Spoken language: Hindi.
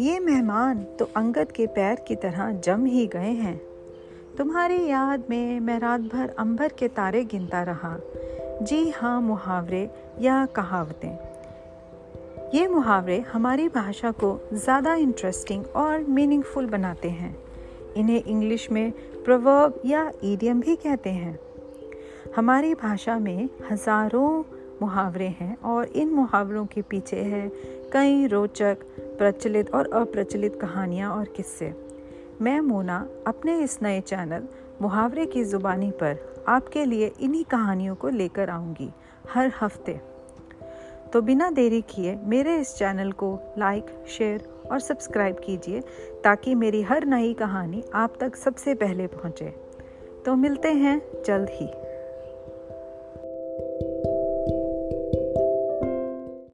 ये मेहमान तो अंगद के पैर की तरह जम ही गए हैं। तुम्हारी याद में मैं रात भर अंबर के तारे गिनता रहा। जी हाँ मुहावरे या कहावतें। ये मुहावरे हमारी भाषा को ज़्यादा इंटरेस्टिंग और मीनिंगफुल बनाते हैं। इन्हें इंग्लिश में प्रवर्ब या ईडियम भी कहते हैं। हमारी भाषा में हज़ारों मुहावरे हैं और इन मुहावरों के पीछे है कई रोचक प्रचलित और अप्रचलित कहानियाँ और किस्से। मैं मोना, अपने इस नए चैनल, मुहावरे की ज़ुबानी पर आपके लिए इन्हीं कहानियों को लेकर आऊँगी, हर हफ़्ते। तो बिना देरी किए मेरे इस चैनल को लाइक, शेयर और सब्सक्राइब कीजिए, ताकि मेरी हर नई कहानी आप तक सबसे पहले पहुँचे। तो मिलते हैं जल्द ही।